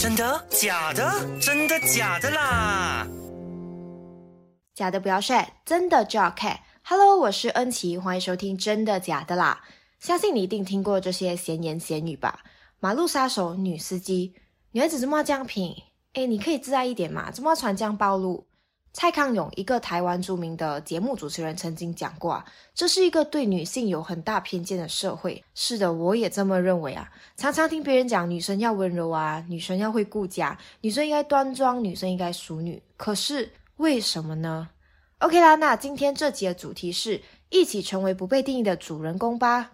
真的？假的？真的假的啦？假的不要晒，真的就要看。Hello，我是恩琪，欢迎收听《真的假的啦》。相信你一定听过这些闲言闲语吧？马路杀手、女司机、女孩子怎么这样品，哎，你可以自爱一点嘛？怎么传这样暴露？蔡康永，一个台湾著名的节目主持人，曾经讲过啊，这是一个对女性有很大偏见的社会。是的，我也这么认为啊。常常听别人讲，女生要温柔啊，女生要会顾家，女生应该端庄，女生应该淑女。可是为什么呢？OK 啦，那今天这集的主题是一起成为不被定义的主人公吧。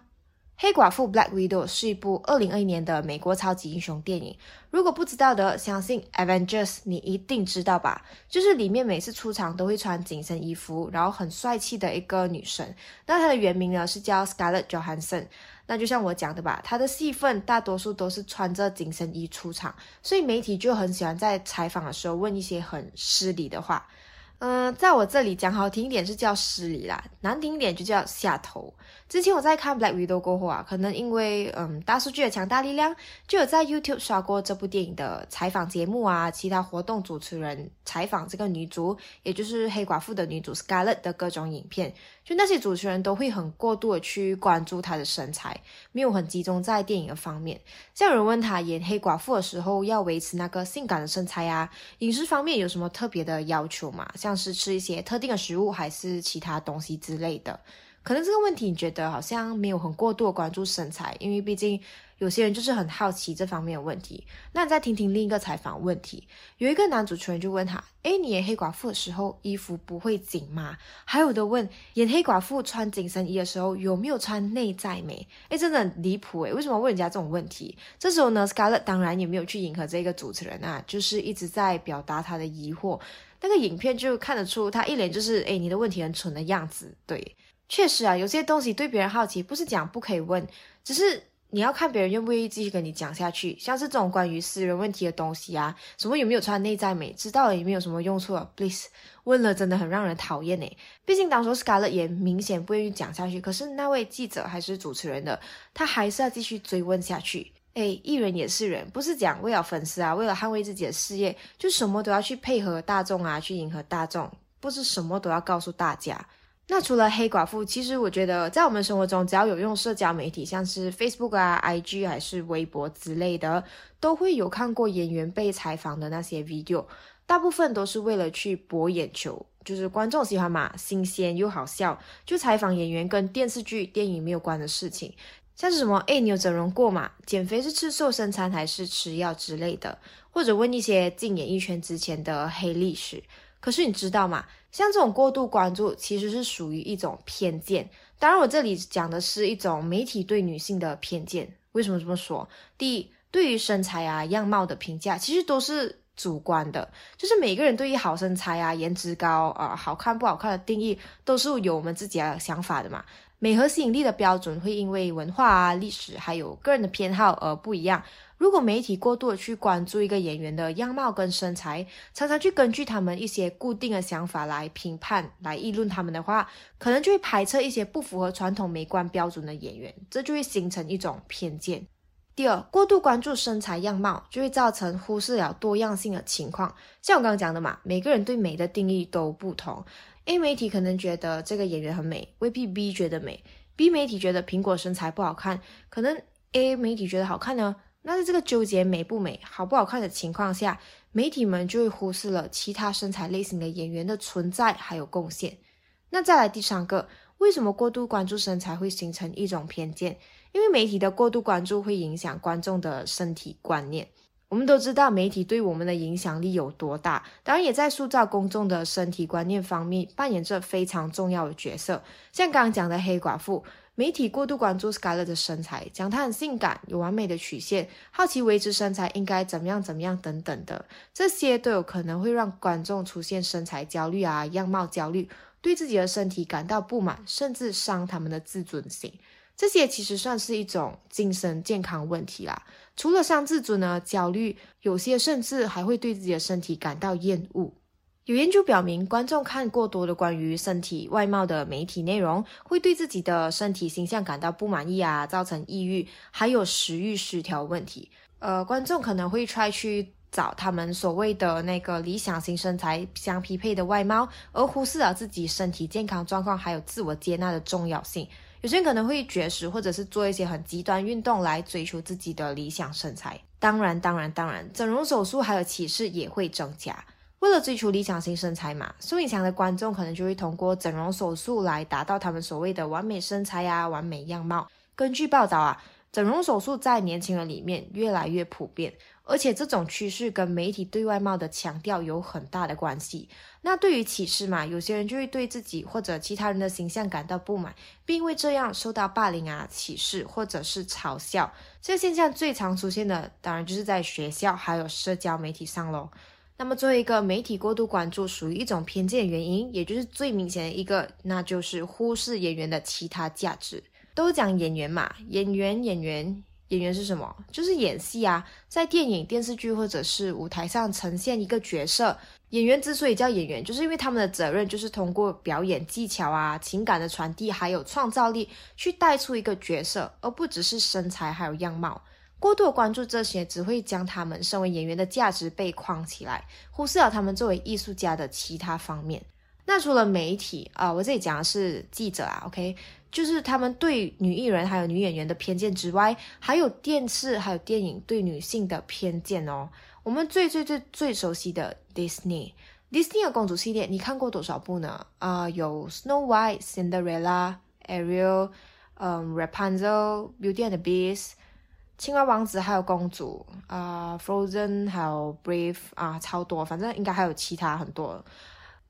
黑寡妇 Black Widow 是一部二零二一年的美国超级英雄电影。如果不知道的，相信 Avengers 你一定知道吧？就是里面每次出场都会穿紧身衣服，然后很帅气的一个女神。那她的原名呢是叫 Scarlett Johansson。那就像我讲的吧，她的戏份大多数都是穿着紧身衣出场，所以媒体就很喜欢在采访的时候问一些很失礼的话。嗯，在我这里讲好听一点是叫失礼啦，难听一点就叫下头。之前我在看《Black Widow》过后啊，可能因为嗯大数据的强大力量，就有在 YouTube 刷过这部电影的采访节目啊，其他活动主持人采访这个女主，也就是黑寡妇的女主 Scarlett 的各种影片。就那些主持人都会很过度的去关注她的身材，没有很集中在电影的方面。像有人问她演黑寡妇的时候要维持那个性感的身材啊，饮食方面有什么特别的要求吗？像像是吃一些特定的食物，还是其他东西之类的？可能这个问题你觉得好像没有很过度的关注身材，因为毕竟。有些人就是很好奇这方面的问题，那你再听听另一个采访问题，有一个男主持人就问他：“诶，你演黑寡妇的时候衣服不会紧吗？”还有的问演黑寡妇穿紧身衣的时候有没有穿内在美？诶，真的很离谱诶，为什么问人家这种问题？这时候呢，Scarlett 当然也没有去迎合这个主持人啊，就是一直在表达他的疑惑。那个影片就看得出他一脸就是诶，你的问题很蠢的样子。对，确实啊，有些东西对别人好奇不是讲不可以问，只是。你要看别人愿不愿意继续跟你讲下去，像是这种关于私人问题的东西啊，什么有没有穿内在美，知道了也没有什么用处啊。Please，问了真的很让人讨厌诶。毕竟当初 Scarlett 也明显不愿意讲下去，可是那位记者还是主持人的，他还是要继续追问下去。诶，艺人也是人，不是讲为了粉丝啊，为了捍卫自己的事业，就什么都要去配合大众啊，去迎合大众，不是什么都要告诉大家。那除了黑寡妇，其实我觉得在我们生活中，只要有用社交媒体，像是 Facebook 啊、IG 还是微博之类的，都会有看过演员被采访的那些 video，大部分都是为了去博眼球，就是观众喜欢嘛，新鲜又好笑，就采访演员跟电视剧、电影没有关的事情，像是什么哎，你有整容过吗？减肥是吃瘦身餐还是吃药之类的，或者问一些进演艺圈之前的黑历史。可是你知道吗？像这种过度关注，其实是属于一种偏见。当然，我这里讲的是一种媒体对女性的偏见。为什么这么说？第一，对于身材啊、样貌的评价，其实都是主观的。就是每个人对于好身材啊、颜值高啊、好看不好看的定义，都是有我们自己的想法的嘛。美和吸引力的标准会因为文化啊、历史还有个人的偏好而不一样。如果媒体过度的去关注一个演员的样貌跟身材，常常去根据他们一些固定的想法来评判、来议论他们的话，可能就会排斥一些不符合传统美观标准的演员，这就会形成一种偏见。第二，过度关注身材样貌，就会造成忽视了多样性的情况。像我刚刚讲的嘛，每个人对美的定义都不同。A 媒体可能觉得这个演员很美，未必 B 觉得美；B 媒体觉得苹果身材不好看，可能 A 媒体觉得好看呢。那在这个纠结美不美、好不好看的情况下，媒体们就会忽视了其他身材类型的演员的存在还有贡献。那再来第三个，为什么过度关注身材会形成一种偏见？因为媒体的过度关注会影响观众的身体观念。我们都知道媒体对我们的影响力有多大，当然也在塑造公众的身体观念方面扮演着非常重要的角色。像刚刚讲的黑寡妇。媒体过度关注 Scarlett 的身材，讲她很性感，有完美的曲线，好奇维持身材应该怎么样怎么样等等的，这些都有可能会让观众出现身材焦虑啊、样貌焦虑，对自己的身体感到不满，甚至伤他们的自尊心。这些其实算是一种精神健康问题啦。除了伤自尊呢，焦虑有些甚至还会对自己的身体感到厌恶。有研究表明，观众看过多的关于身体外貌的媒体内容，会对自己的身体形象感到不满意啊，造成抑郁，还有食欲失调问题。呃，观众可能会 try 去找他们所谓的那个理想型身材相匹配的外貌，而忽视了自己身体健康状况还有自我接纳的重要性。有些人可能会绝食，或者是做一些很极端运动来追求自己的理想身材。当然，当然，当然，整容手术还有歧视也会增加。为了追求理想型身材嘛，受影响的观众可能就会通过整容手术来达到他们所谓的完美身材呀、完美样貌。根据报道啊，整容手术在年轻人里面越来越普遍。而且这种趋势跟媒体对外貌的强调有很大的关系。那对于歧视嘛，有些人就会对自己或者其他人的形象感到不满，并因为这样受到霸凌啊、歧视或者是嘲笑。这现象最常出现的，当然就是在学校还有社交媒体上喽。那么作为一个媒体过度关注属于一种偏见原因，也就是最明显的一个，那就是忽视演员的其他价值。都讲演员嘛，演员演员。演员是什么？就是演戏啊，在电影、电视剧或者是舞台上呈现一个角色。演员之所以叫演员，就是因为他们的责任就是通过表演技巧啊、情感的传递，还有创造力，去带出一个角色，而不只是身材还有样貌。过度关注这些，只会将他们身为演员的价值被框起来，忽视了他们作为艺术家的其他方面。那除了媒体啊，我这里讲的是记者啊，OK。就是他们对女艺人还有女演员的偏见之外，还有电视还有电影对女性的偏见哦。我们最最最最熟悉的 Disney，Disney 的公主系列，你看过多少部呢？啊，有 Snow White、Cinderella、Ariel、嗯 Rapunzel、Beauty and the Beast、青蛙王子还有公主啊，Frozen 还有 Brave 啊，超多，反正应该还有其他很多。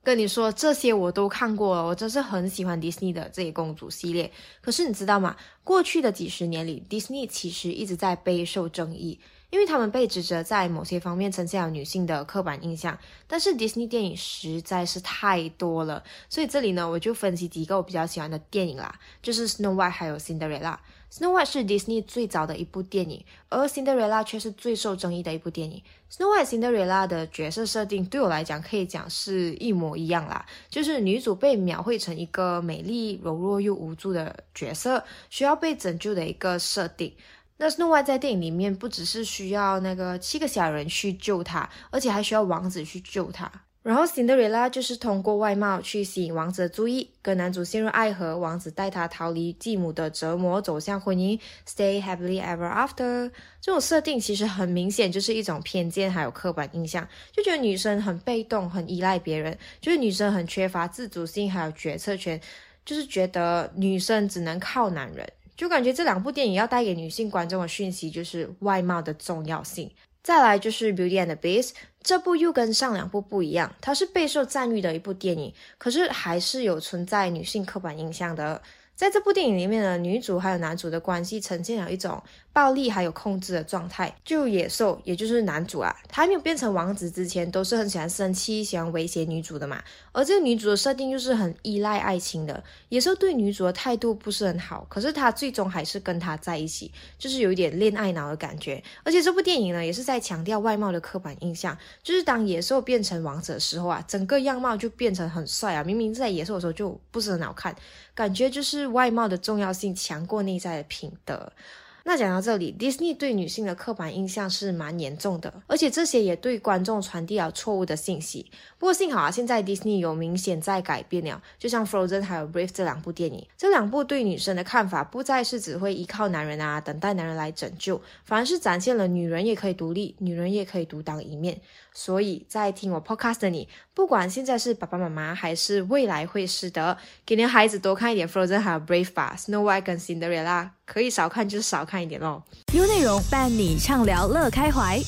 跟你说这些我都看过了，我真是很喜欢迪士尼的这些公主系列。可是你知道吗？过去的几十年里，迪士尼其实一直在备受争议，因为他们被指责在某些方面呈现了女性的刻板印象。但是迪士尼电影实在是太多了，所以这里呢，我就分析几个我比较喜欢的电影啦，就是 Snow White 还有 Cinderella。Snow White 是 Disney 最早的一部电影，而 Cinderella 却是最受争议的一部电影。Snow White Cinderella 的角色设定对我来讲可以讲是一模一样啦，就是女主被描绘成一个美丽、柔弱又无助的角色，需要被拯救的一个设定。那 Snow White 在电影里面不只是需要那个七个小人去救她，而且还需要王子去救她。然后，Cinderella 就是通过外貌去吸引王子的注意，跟男主陷入爱河，王子带她逃离继母的折磨，走向婚姻，stay happily ever after。这种设定其实很明显就是一种偏见，还有刻板印象，就觉得女生很被动，很依赖别人，就是女生很缺乏自主性，还有决策权，就是觉得女生只能靠男人。就感觉这两部电影要带给女性观众的讯息就是外貌的重要性。再来就是《Beauty and the Beast》。这部又跟上两部不一样，它是备受赞誉的一部电影，可是还是有存在女性刻板印象的。在这部电影里面呢，女主还有男主的关系呈现了一种暴力还有控制的状态。就野兽，也就是男主啊，他还没有变成王子之前，都是很喜欢生气、喜欢威胁女主的嘛。而这个女主的设定就是很依赖爱情的。野兽对女主的态度不是很好，可是他最终还是跟她在一起，就是有一点恋爱脑的感觉。而且这部电影呢，也是在强调外貌的刻板印象，就是当野兽变成王者的时候啊，整个样貌就变成很帅啊。明明在野兽的时候就不是很好看。感觉就是外貌的重要性强过内在的品德。那讲到这里，Disney 对女性的刻板印象是蛮严重的，而且这些也对观众传递了错误的信息。不过幸好啊，现在 Disney 有明显在改变了，就像 Frozen 还有 Brave 这两部电影，这两部对女生的看法不再是只会依靠男人啊，等待男人来拯救，反而是展现了女人也可以独立，女人也可以独当一面。所以在听我 Podcast 的你，不管现在是爸爸妈妈还是未来会是的，给您的孩子多看一点 Frozen 还有 Brave 吧，Snow White 跟 Cinderella。可以少看就少看一点喽。优内容伴你畅聊乐开怀。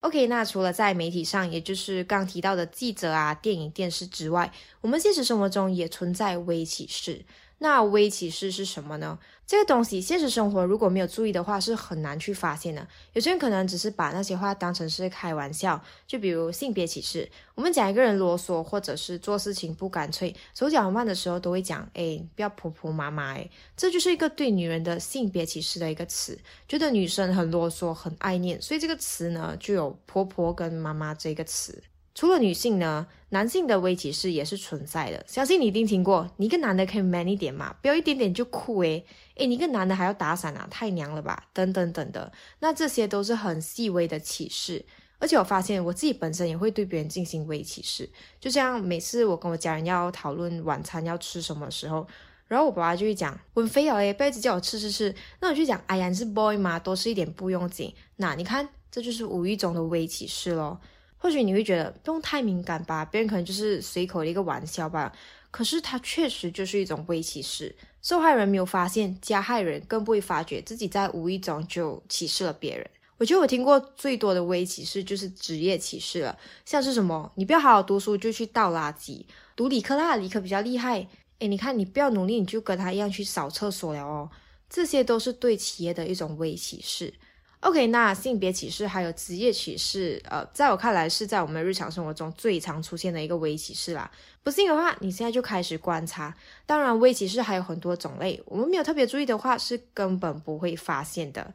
OK，那除了在媒体上，也就是刚提到的记者啊、电影、电视之外，我们现实生活中也存在微歧视。那微歧视是什么呢？这个东西现实生活如果没有注意的话，是很难去发现的。有些人可能只是把那些话当成是开玩笑，就比如性别歧视。我们讲一个人啰嗦，或者是做事情不干脆、手脚慢的时候，都会讲：“哎，不要婆婆妈妈。”哎，这就是一个对女人的性别歧视的一个词，觉得女生很啰嗦、很爱念，所以这个词呢就有婆婆跟妈妈这个词。除了女性呢，男性的微歧视也是存在的。相信你一定听过，你一个男的可以 man 一点嘛，不要一点点就哭诶。诶，你一个男的还要打伞啊，太娘了吧，等等等的。那这些都是很细微的歧视。而且我发现我自己本身也会对别人进行微歧视，就像每次我跟我家人要讨论晚餐要吃什么时候，然后我爸爸就会讲我肥了诶，不要一直叫我吃吃吃。那我就讲，哎呀，你是 boy 嘛，多吃一点不用紧。那你看，这就是无意中的微歧视咯。或许你会觉得不用太敏感吧，别人可能就是随口的一个玩笑吧。可是它确实就是一种微歧视，受害人没有发现，加害人更不会发觉自己在无意中就歧视了别人。我觉得我听过最多的微歧视就是职业歧视了，像是什么你不要好好读书就去倒垃圾，读理科啦，理科比较厉害，诶，你看你不要努力你就跟他一样去扫厕所了哦，这些都是对企业的一种微歧视。OK，那性别歧视还有职业歧视，呃，在我看来是在我们日常生活中最常出现的一个微歧视啦。不信的话，你现在就开始观察。当然，微歧视还有很多种类，我们没有特别注意的话，是根本不会发现的。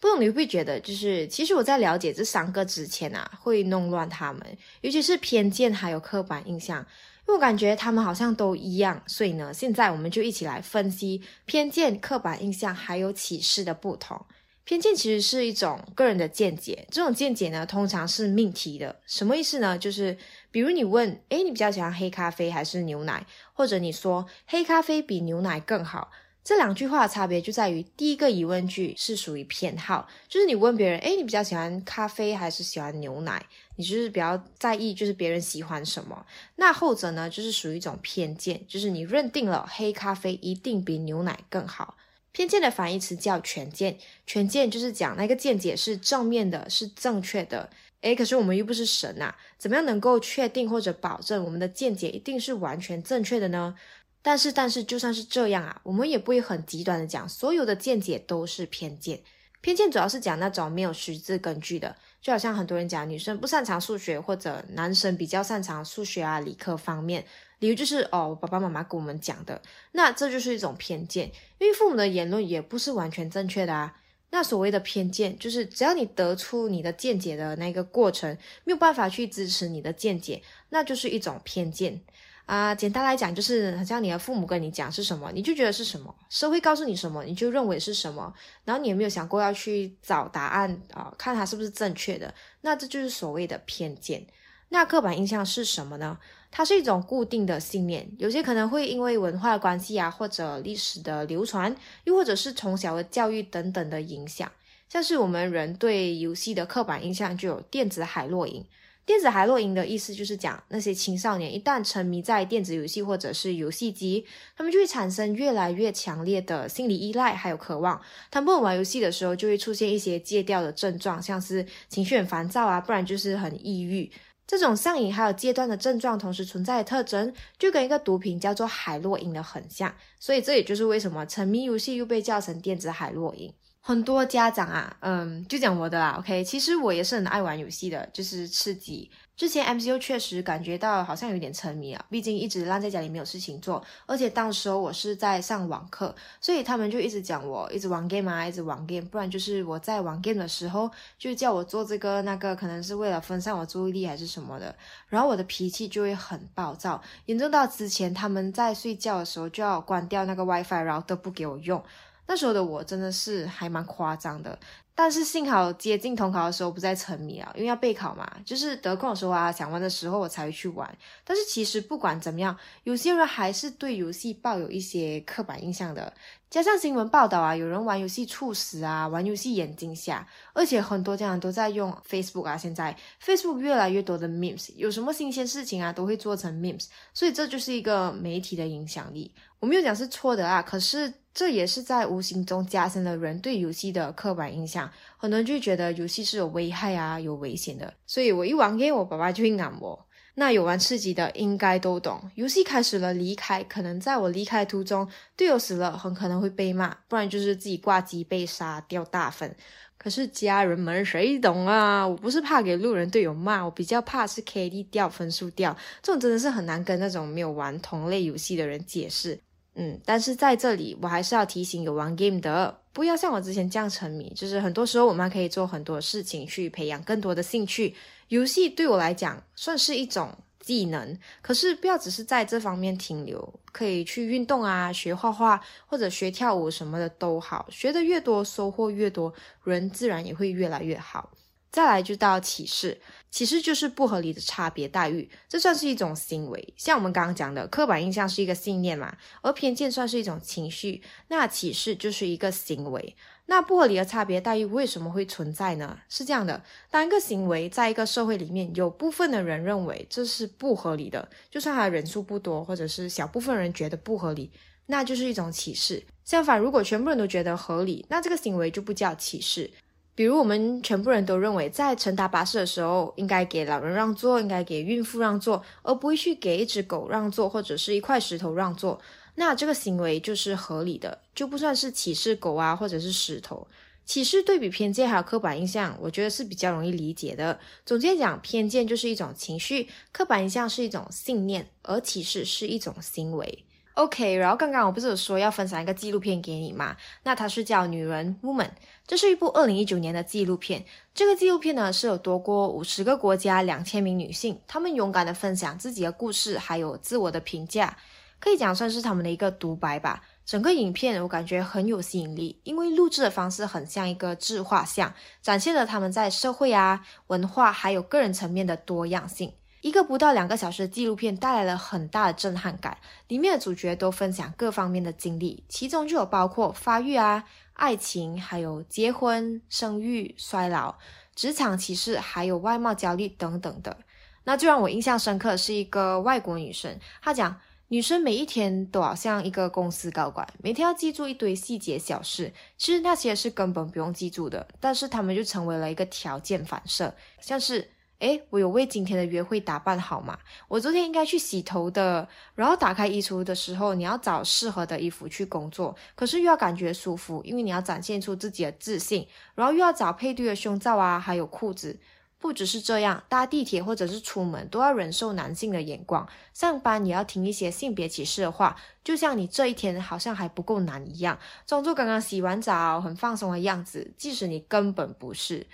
不懂你会不会觉得，就是其实我在了解这三个之前啊，会弄乱他们，尤其是偏见还有刻板印象，因为我感觉他们好像都一样。所以呢，现在我们就一起来分析偏见、刻板印象还有歧视的不同。偏见其实是一种个人的见解，这种见解呢，通常是命题的。什么意思呢？就是比如你问，诶，你比较喜欢黑咖啡还是牛奶？或者你说黑咖啡比牛奶更好。这两句话的差别就在于，第一个疑问句是属于偏好，就是你问别人，哎，你比较喜欢咖啡还是喜欢牛奶？你就是比较在意，就是别人喜欢什么。那后者呢，就是属于一种偏见，就是你认定了黑咖啡一定比牛奶更好。偏见的反义词叫全见，全见就是讲那个见解是正面的，是正确的。诶，可是我们又不是神呐，怎么样能够确定或者保证我们的见解一定是完全正确的呢？但是，但是，就算是这样啊，我们也不会很极端的讲所有的见解都是偏见。偏见主要是讲那种没有实质根据的，就好像很多人讲女生不擅长数学，或者男生比较擅长数学啊、理科方面，理由就是哦，爸爸妈妈跟我们讲的。那这就是一种偏见，因为父母的言论也不是完全正确的啊。那所谓的偏见，就是只要你得出你的见解的那个过程没有办法去支持你的见解，那就是一种偏见。啊，简单来讲，就是好像你的父母跟你讲是什么，你就觉得是什么；社会告诉你什么，你就认为是什么。然后你也没有想过要去找答案啊，看它是不是正确的。那这就是所谓的偏见。那刻板印象是什么呢？它是一种固定的信念，有些可能会因为文化关系啊，或者历史的流传，又或者是从小的教育等等的影响。像是我们人对游戏的刻板印象，就有电子海洛因。电子海洛因的意思就是讲那些青少年一旦沉迷在电子游戏或者是游戏机，他们就会产生越来越强烈的心理依赖，还有渴望。他们不玩游戏的时候，就会出现一些戒掉的症状，像是情绪很烦躁啊，不然就是很抑郁。这种上瘾还有戒断的症状同时存在的特征，就跟一个毒品叫做海洛因的很像。所以这也就是为什么沉迷游戏又被叫成电子海洛因。很多家长啊，嗯，就讲我的啦，OK，其实我也是很爱玩游戏的，就是吃鸡。之前 MCU 确实感觉到好像有点沉迷啊，毕竟一直烂在家里没有事情做，而且当时候我是在上网课，所以他们就一直讲我一直玩 game 啊，一直玩 game，不然就是我在玩 game 的时候就叫我做这个那个，可能是为了分散我注意力还是什么的，然后我的脾气就会很暴躁，严重到之前他们在睡觉的时候就要关掉那个 WiFi，然后都不给我用。那时候的我真的是还蛮夸张的，但是幸好接近统考的时候不再沉迷啊，因为要备考嘛，就是得空的时候啊，想玩的时候我才会去玩。但是其实不管怎么样，有些人还是对游戏抱有一些刻板印象的。加上新闻报道啊，有人玩游戏猝死啊，玩游戏眼睛瞎，而且很多家长都在用 Facebook 啊，现在 Facebook 越来越多的 memes，有什么新鲜事情啊，都会做成 memes，所以这就是一个媒体的影响力。我没有讲是错的啊，可是这也是在无形中加深了人对游戏的刻板印象，很多人就觉得游戏是有危害啊，有危险的，所以我一玩 game，我爸爸就会喊我。那有玩刺激的应该都懂，游戏开始了离开，可能在我离开途中队友死了，很可能会被骂，不然就是自己挂机被杀掉大分。可是家人们谁懂啊？我不是怕给路人队友骂，我比较怕是 KD 掉分数掉，这种真的是很难跟那种没有玩同类游戏的人解释。嗯，但是在这里我还是要提醒有玩 game 的，不要像我之前这样沉迷。就是很多时候我们可以做很多事情去培养更多的兴趣。游戏对我来讲算是一种技能，可是不要只是在这方面停留，可以去运动啊，学画画或者学跳舞什么的都好，学的越多收获越多，人自然也会越来越好。再来就到歧视，歧视就是不合理的差别待遇，这算是一种行为。像我们刚刚讲的，刻板印象是一个信念嘛，而偏见算是一种情绪，那歧视就是一个行为。那不合理的差别待遇为什么会存在呢？是这样的，当一个行为在一个社会里面有部分的人认为这是不合理的，就算他人数不多，或者是小部分人觉得不合理，那就是一种歧视。相反，如果全部人都觉得合理，那这个行为就不叫歧视。比如，我们全部人都认为，在乘搭巴士的时候，应该给老人让座，应该给孕妇让座，而不会去给一只狗让座，或者是一块石头让座。那这个行为就是合理的，就不算是歧视狗啊，或者是石头。歧视对比偏见还有刻板印象，我觉得是比较容易理解的。总结讲，偏见就是一种情绪，刻板印象是一种信念，而歧视是一种行为。OK，然后刚刚我不是有说要分享一个纪录片给你吗？那它是叫《女人 Woman》，这是一部二零一九年的纪录片。这个纪录片呢是有多过五十个国家两千名女性，她们勇敢的分享自己的故事，还有自我的评价，可以讲算是他们的一个独白吧。整个影片我感觉很有吸引力，因为录制的方式很像一个自画像，展现了他们在社会啊、文化还有个人层面的多样性。一个不到两个小时的纪录片带来了很大的震撼感，里面的主角都分享各方面的经历，其中就有包括发育啊、爱情，还有结婚、生育、衰老、职场歧视，还有外貌焦虑等等的。那最让我印象深刻的是一个外国女生，她讲女生每一天都好像一个公司高管，每天要记住一堆细节小事，其实那些是根本不用记住的，但是他们就成为了一个条件反射，像是。诶，我有为今天的约会打扮好吗？我昨天应该去洗头的。然后打开衣橱的时候，你要找适合的衣服去工作，可是又要感觉舒服，因为你要展现出自己的自信。然后又要找配对的胸罩啊，还有裤子。不只是这样，搭地铁或者是出门都要忍受男性的眼光，上班也要听一些性别歧视的话，就像你这一天好像还不够难一样，装作刚刚洗完澡很放松的样子，即使你根本不是。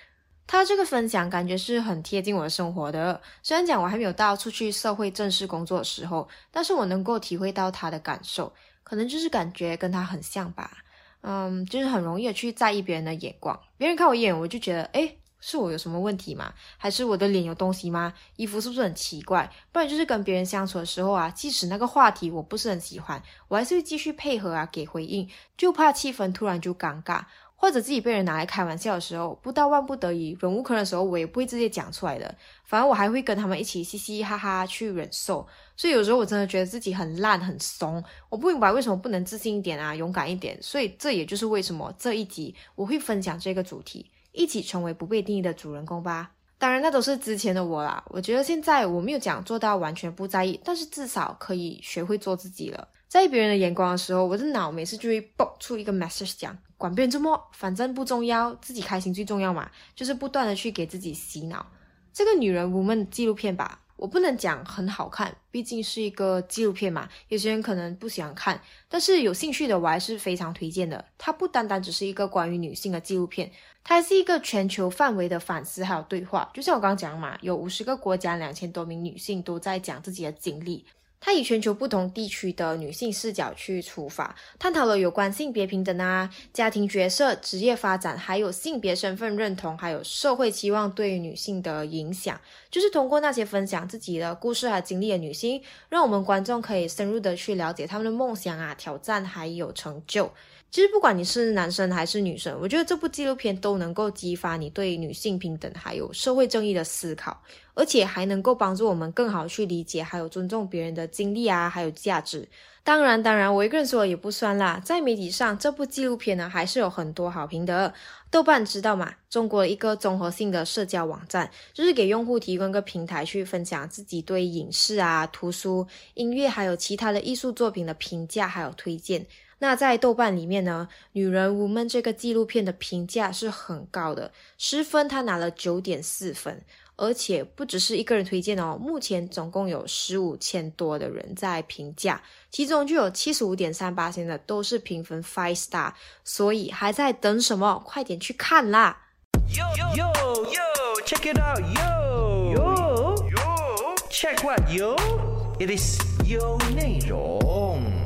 他这个分享感觉是很贴近我的生活的，虽然讲我还没有到出去社会正式工作的时候，但是我能够体会到他的感受，可能就是感觉跟他很像吧。嗯，就是很容易的去在意别人的眼光，别人看我一眼，我就觉得，诶，是我有什么问题吗？还是我的脸有东西吗？衣服是不是很奇怪？不然就是跟别人相处的时候啊，即使那个话题我不是很喜欢，我还是会继续配合啊，给回应，就怕气氛突然就尴尬。或者自己被人拿来开玩笑的时候，不到万不得已、忍无可忍的时候，我也不会直接讲出来的。反而我还会跟他们一起嘻嘻哈哈去忍受。所以有时候我真的觉得自己很烂、很怂。我不明白为什么不能自信一点啊，勇敢一点。所以这也就是为什么这一集我会分享这个主题，一起成为不被定义的主人公吧。当然，那都是之前的我啦。我觉得现在我没有讲做到完全不在意，但是至少可以学会做自己了。在意别人的眼光的时候，我的脑每次就会蹦出一个 message 讲。管别人怎么，反正不重要，自己开心最重要嘛。就是不断的去给自己洗脑。这个女人 woman 纪录片吧，我不能讲很好看，毕竟是一个纪录片嘛。有些人可能不喜欢看，但是有兴趣的我还是非常推荐的。它不单单只是一个关于女性的纪录片，它还是一个全球范围的反思还有对话。就像我刚刚讲嘛，有五十个国家两千多名女性都在讲自己的经历。他以全球不同地区的女性视角去出发，探讨了有关性别平等啊、家庭角色、职业发展，还有性别身份认同，还有社会期望对女性的影响。就是通过那些分享自己的故事和经历的女性，让我们观众可以深入的去了解她们的梦想啊、挑战还有成就。其实不管你是男生还是女生，我觉得这部纪录片都能够激发你对女性平等还有社会正义的思考，而且还能够帮助我们更好去理解还有尊重别人的经历啊，还有价值。当然，当然，我一个人说也不算啦，在媒体上这部纪录片呢还是有很多好评的。豆瓣知道吗？中国一个综合性的社交网站，就是给用户提供一个平台去分享自己对影视啊、图书、音乐还有其他的艺术作品的评价还有推荐。那在豆瓣里面呢，《女人 Woman》这个纪录片的评价是很高的，十分它拿了九点四分。而且不只是一个人推荐哦，目前总共有十五千多的人在评价，其中就有七十五点三八星的都是评分 five star，所以还在等什么？快点去看啦！Yo yo yo check it out yo yo yo check what yo it is 有内容。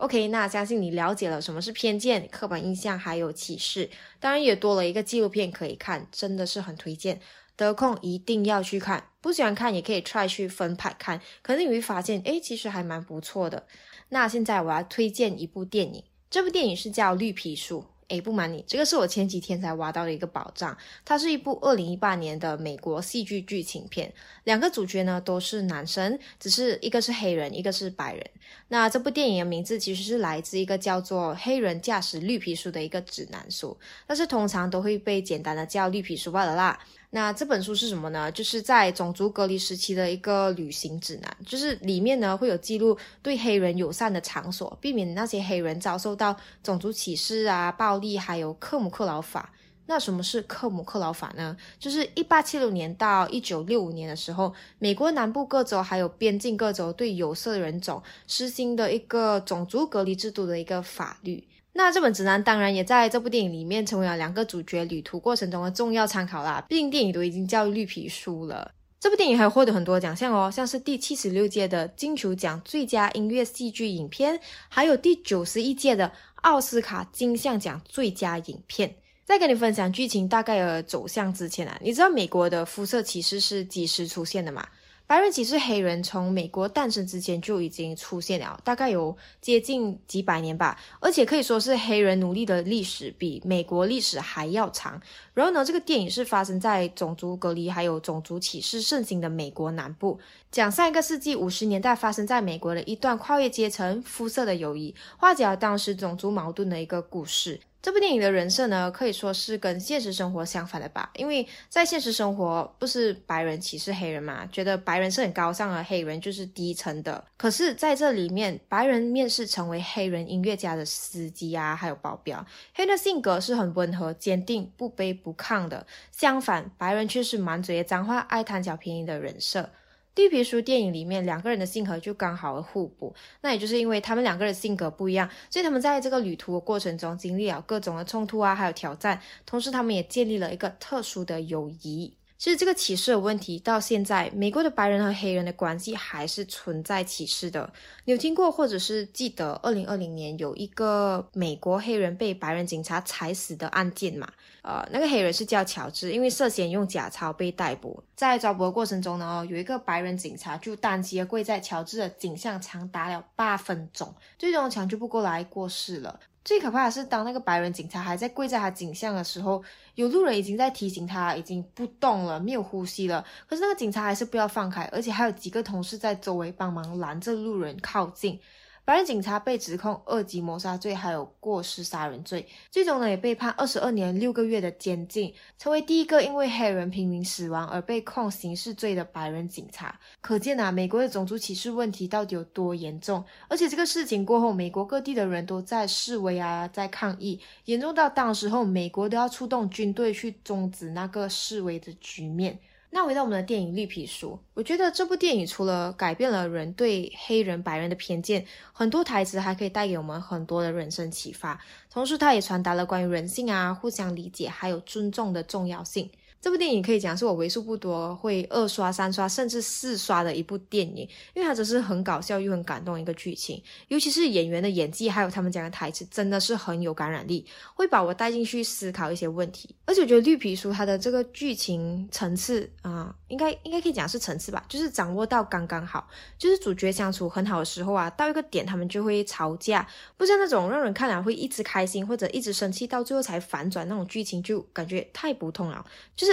OK，那相信你了解了什么是偏见、刻板印象还有歧视，当然也多了一个纪录片可以看，真的是很推荐。得空一定要去看，不喜欢看也可以 try 去分派看，可能你会发现，诶，其实还蛮不错的。那现在我要推荐一部电影，这部电影是叫《绿皮书》。诶，不瞒你，这个是我前几天才挖到的一个宝藏。它是一部二零一八年的美国戏剧剧情片，两个主角呢都是男生，只是一个是黑人，一个是白人。那这部电影的名字其实是来自一个叫做《黑人驾驶绿皮书》的一个指南书，但是通常都会被简单的叫绿皮书罢了啦。那这本书是什么呢？就是在种族隔离时期的一个旅行指南，就是里面呢会有记录对黑人友善的场所，避免那些黑人遭受到种族歧视啊、暴力，还有克姆克劳法。那什么是克姆克劳法呢？就是一八七六年到一九六五年的时候，美国南部各州还有边境各州对有色人种实行的一个种族隔离制度的一个法律。那这本指南当然也在这部电影里面成为了两个主角旅途过程中的重要参考啦。毕竟电影都已经叫绿皮书了。这部电影还获得很多奖项哦，像是第七十六届的金球奖最佳音乐戏剧影片，还有第九十一届的奥斯卡金像奖最佳影片。在跟你分享剧情大概的走向之前啊，你知道美国的肤色歧视是几时出现的吗？白人歧视黑人从美国诞生之前就已经出现了，大概有接近几百年吧，而且可以说是黑人奴隶的历史比美国历史还要长。然后呢，这个电影是发生在种族隔离还有种族歧视盛行的美国南部，讲上一个世纪五十年代发生在美国的一段跨越阶层肤色的友谊，化解了当时种族矛盾的一个故事。这部电影的人设呢，可以说是跟现实生活相反的吧？因为在现实生活，不是白人歧视黑人嘛，觉得白人是很高尚，而黑人就是低层的。可是在这里面，白人面试成为黑人音乐家的司机啊，还有保镖，黑人的性格是很温和、坚定、不卑不亢的。相反，白人却是满嘴脏话、爱贪小便宜的人设。绿皮书电影里面两个人的性格就刚好互补，那也就是因为他们两个人性格不一样，所以他们在这个旅途的过程中经历了各种的冲突啊，还有挑战，同时他们也建立了一个特殊的友谊。其实这个歧视的问题到现在，美国的白人和黑人的关系还是存在歧视的。你有听过或者是记得二零二零年有一个美国黑人被白人警察踩死的案件吗？呃，那个黑人是叫乔治，因为涉嫌用假钞被逮捕。在抓捕的过程中呢，有一个白人警察就单膝跪在乔治的颈项长达了八分钟，最终抢救不过来过世了。最可怕的是，当那个白人警察还在跪在他颈项的时候，有路人已经在提醒他已经不动了，没有呼吸了。可是那个警察还是不要放开，而且还有几个同事在周围帮忙拦着路人靠近。白人警察被指控二级谋杀罪，还有过失杀人罪，最终呢也被判二十二年六个月的监禁，成为第一个因为黑人平民死亡而被控刑事罪的白人警察。可见啊，美国的种族歧视问题到底有多严重？而且这个事情过后，美国各地的人都在示威啊，在抗议，严重到当时候美国都要出动军队去终止那个示威的局面。那回到我们的电影《绿皮书》，我觉得这部电影除了改变了人对黑人、白人的偏见，很多台词还可以带给我们很多的人生启发，同时它也传达了关于人性啊、互相理解还有尊重的重要性。这部电影可以讲是我为数不多会二刷、三刷甚至四刷的一部电影，因为它真是很搞笑又很感动一个剧情，尤其是演员的演技还有他们讲的台词，真的是很有感染力，会把我带进去思考一些问题。而且我觉得《绿皮书》它的这个剧情层次啊，应该应该可以讲是层次吧，就是掌握到刚刚好，就是主角相处很好的时候啊，到一个点他们就会吵架，不像那种让人看了会一直开心或者一直生气，到最后才反转那种剧情，就感觉太不痛了，就是。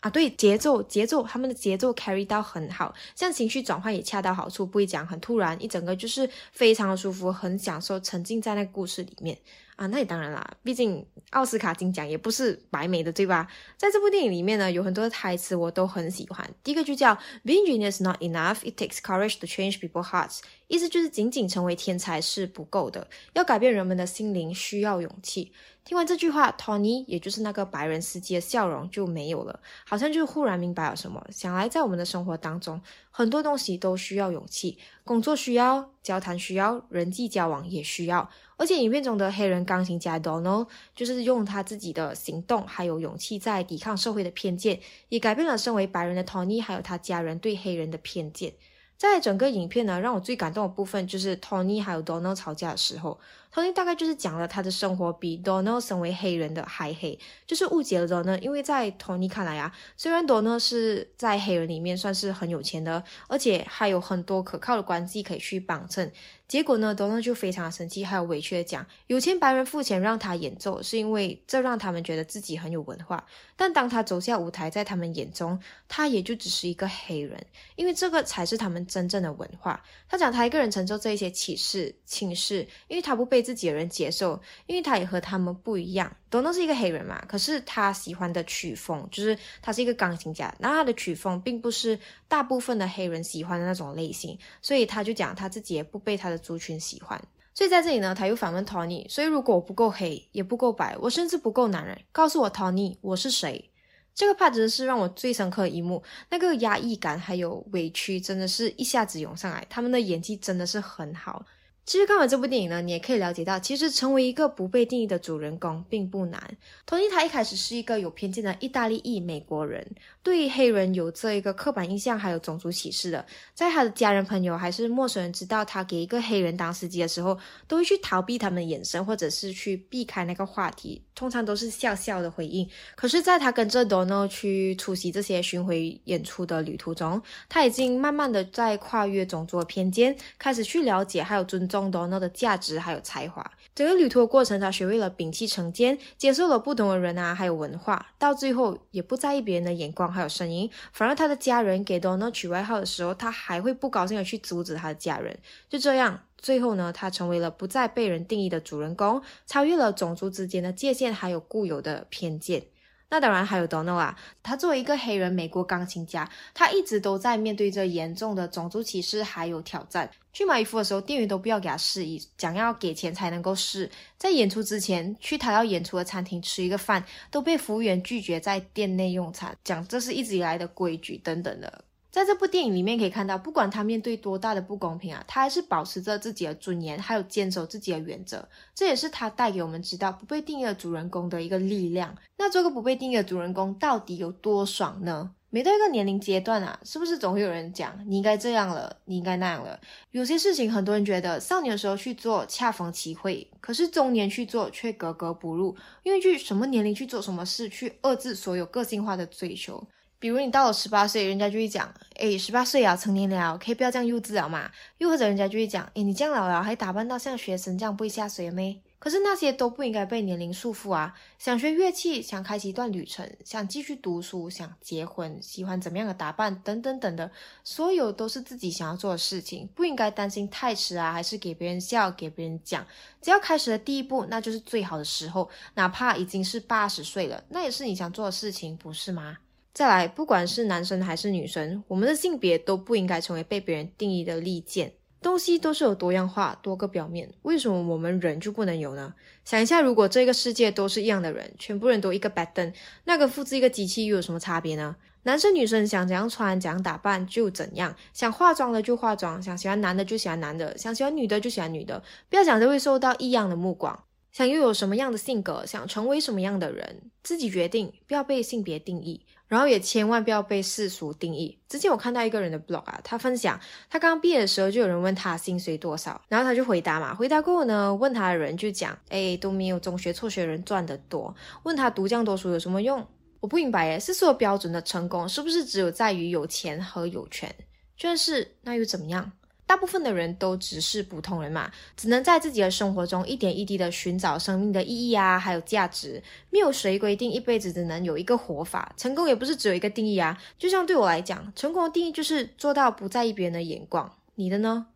啊，对，节奏节奏，他们的节奏 carry 到很好，像情绪转换也恰到好处，不会讲很突然，一整个就是非常的舒服，很享受沉浸在那个故事里面。啊，那也当然啦，毕竟奥斯卡金奖也不是白没的，对吧？在这部电影里面呢，有很多的台词我都很喜欢。第一个就叫 “Being genius not enough, it takes courage to change people's hearts”，意思就是仅仅成为天才是不够的，要改变人们的心灵需要勇气。听完这句话，Tony 也就是那个白人司机的笑容就没有了，好像就忽然明白了什么。想来在我们的生活当中，很多东西都需要勇气，工作需要，交谈需要，人际交往也需要。而且影片中的黑人钢琴家 Donald 就是用他自己的行动还有勇气，在抵抗社会的偏见，也改变了身为白人的 Tony 还有他家人对黑人的偏见。在整个影片呢，让我最感动的部分就是 Tony 还有 Donald 吵架的时候。Tony 大概就是讲了他的生活比 Dono 身为黑人的还黑，就是误解了 Dono。因为在 Tony 看来啊，虽然 Dono 是在黑人里面算是很有钱的，而且还有很多可靠的关系可以去帮衬。结果呢，Dono 就非常的生气，还有委屈的讲，有钱白人付钱让他演奏，是因为这让他们觉得自己很有文化。但当他走下舞台，在他们眼中，他也就只是一个黑人，因为这个才是他们真正的文化。他讲他一个人承受这一些歧视、轻视，因为他不被。自己的人接受，因为他也和他们不一样。董东是一个黑人嘛，可是他喜欢的曲风就是他是一个钢琴家，那他的曲风并不是大部分的黑人喜欢的那种类型，所以他就讲他自己也不被他的族群喜欢。所以在这里呢，他又反问 Tony：，所以如果我不够黑，也不够白，我甚至不够男人，告诉我 Tony，我是谁？这个 part 真的是让我最深刻的一幕，那个压抑感还有委屈，真的是一下子涌上来。他们的演技真的是很好。其实看完这部电影呢，你也可以了解到，其实成为一个不被定义的主人公并不难。托尼他一开始是一个有偏见的意大利裔美国人，对黑人有这一个刻板印象，还有种族歧视的。在他的家人、朋友还是陌生人知道他给一个黑人当司机的时候，都会去逃避他们的眼神，或者是去避开那个话题，通常都是笑笑的回应。可是，在他跟着 Dono 去出席这些巡回演出的旅途中，他已经慢慢的在跨越种族的偏见，开始去了解还有尊重。Dono 的价值还有才华，整个旅途的过程，他学会了摒弃成见，接受了不同的人啊，还有文化，到最后也不在意别人的眼光还有声音，反而他的家人给 Dono 取外号的时候，他还会不高兴的去阻止他的家人。就这样，最后呢，他成为了不再被人定义的主人公，超越了种族之间的界限，还有固有的偏见。那当然还有 Donald 啊，他作为一个黑人美国钢琴家，他一直都在面对着严重的种族歧视还有挑战。去买衣服的时候，店员都不要给他试衣，讲要给钱才能够试。在演出之前，去他要演出的餐厅吃一个饭，都被服务员拒绝在店内用餐，讲这是一直以来的规矩等等的。在这部电影里面可以看到，不管他面对多大的不公平啊，他还是保持着自己的尊严，还有坚守自己的原则。这也是他带给我们知道不被定义的主人公的一个力量。那做个不被定义的主人公到底有多爽呢？每到一个年龄阶段啊，是不是总会有人讲你应该这样了，你应该那样了？有些事情很多人觉得少年的时候去做恰逢其会，可是中年去做却格格不入，因为去什么年龄去做什么事，去遏制所有个性化的追求。比如你到了十八岁，人家就会讲，哎，十八岁啊，成年了，可以不要这样幼稚了嘛？又或者人家就会讲，哎，你这样老了还打扮到像学生这样，不会下水没？可是那些都不应该被年龄束缚啊！想学乐器，想开启一段旅程，想继续读书，想结婚，喜欢怎么样的打扮，等等等的，所有都是自己想要做的事情，不应该担心太迟啊，还是给别人笑，给别人讲。只要开始的第一步，那就是最好的时候，哪怕已经是八十岁了，那也是你想做的事情，不是吗？再来，不管是男生还是女生，我们的性别都不应该成为被别人定义的利剑。东西都是有多样化，多个表面，为什么我们人就不能有呢？想一下，如果这个世界都是一样的人，全部人都一个 button，那个复制一个机器又有什么差别呢？男生女生想怎样穿、怎样打扮就怎样，想化妆的就化妆，想喜欢男的就喜欢男的，想喜欢女的就喜欢女的，不要讲就会受到异样的目光。想拥有什么样的性格，想成为什么样的人，自己决定，不要被性别定义。然后也千万不要被世俗定义。之前我看到一个人的 blog 啊，他分享他刚毕业的时候就有人问他薪水多少，然后他就回答嘛，回答过后呢，问他的人就讲，哎，都没有中学辍学人赚得多。问他读这样多书有什么用？我不明白，耶，世俗的标准的成功是不是只有在于有钱和有权？就算是那又怎么样？大部分的人都只是普通人嘛，只能在自己的生活中一点一滴的寻找生命的意义啊，还有价值。没有谁规定一辈子只能有一个活法，成功也不是只有一个定义啊。就像对我来讲，成功的定义就是做到不在意别人的眼光。你的呢？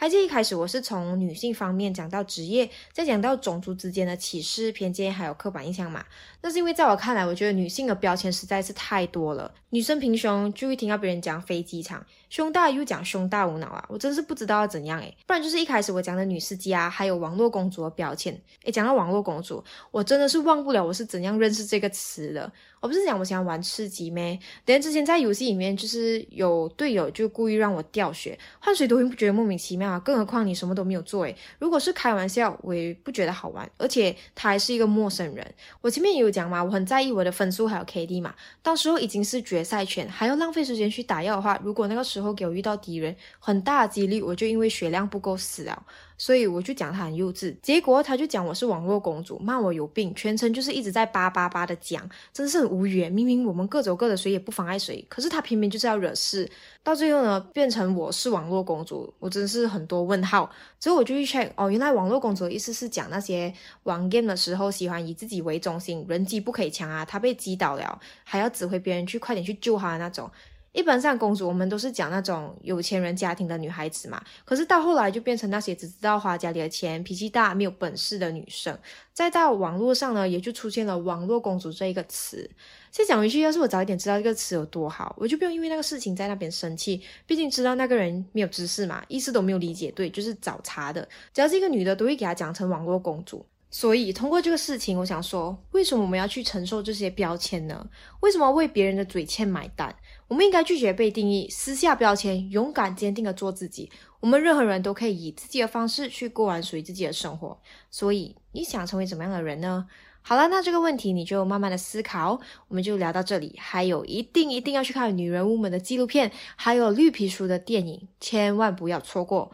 还记得一开始我是从女性方面讲到职业，再讲到种族之间的歧视、偏见，还有刻板印象嘛？那是因为在我看来，我觉得女性的标签实在是太多了。女生平胸就会听到别人讲飞机场，胸大又讲胸大无脑啊！我真是不知道要怎样诶不然就是一开始我讲的女司机啊，还有网络公主的标签。诶讲到网络公主，我真的是忘不了我是怎样认识这个词的。我不是讲我喜欢玩吃鸡咩？等之前在游戏里面就是有队友就故意让我掉血，换谁都会不觉得莫名其妙啊！更何况你什么都没有做诶如果是开玩笑，我也不觉得好玩。而且他还是一个陌生人，我前面也有讲嘛，我很在意我的分数还有 KD 嘛。到时候已经是决赛圈，还要浪费时间去打药的话，如果那个时候给我遇到敌人，很大的几率我就因为血量不够死了。所以我就讲他很幼稚，结果他就讲我是网络公主，骂我有病，全程就是一直在叭叭叭的讲，真是很无语。明明我们各走各的，谁也不妨碍谁，可是他偏偏就是要惹事，到最后呢，变成我是网络公主，我真是很多问号。之后我就去 check，哦，原来网络公主的意思是讲那些玩 game 的时候喜欢以自己为中心，人机不可以抢啊，他被击倒了，还要指挥别人去快点去救他的那种。一般上公主我们都是讲那种有钱人家庭的女孩子嘛，可是到后来就变成那些只知道花家里的钱、脾气大、没有本事的女生。再到网络上呢，也就出现了“网络公主”这一个词。再讲回去，要是我早一点知道这个词有多好，我就不用因为那个事情在那边生气。毕竟知道那个人没有知识嘛，意思都没有理解对，就是找茬的。只要是一个女的，都会给她讲成网络公主。所以通过这个事情，我想说，为什么我们要去承受这些标签呢？为什么为别人的嘴欠买单？我们应该拒绝被定义，撕下标签，勇敢坚定的做自己。我们任何人都可以以自己的方式去过完属于自己的生活。所以你想成为怎么样的人呢？好了，那这个问题你就慢慢的思考。我们就聊到这里，还有一定一定要去看女人物们的纪录片，还有绿皮书的电影，千万不要错过。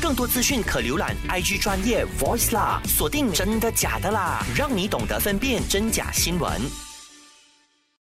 更多资讯可浏览 IG 专业 Voice 啦，锁定真的假的啦，让你懂得分辨真假新闻。